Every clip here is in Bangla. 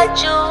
baju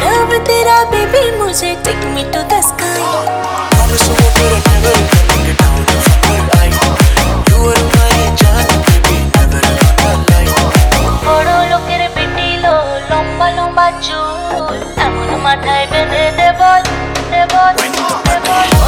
लव तेरा बेबी मुझे take me to the sky हम सुबह तेरे पागल करेंगे डाउन टू মাথায় বেঁধে দেবল দেবল দেবল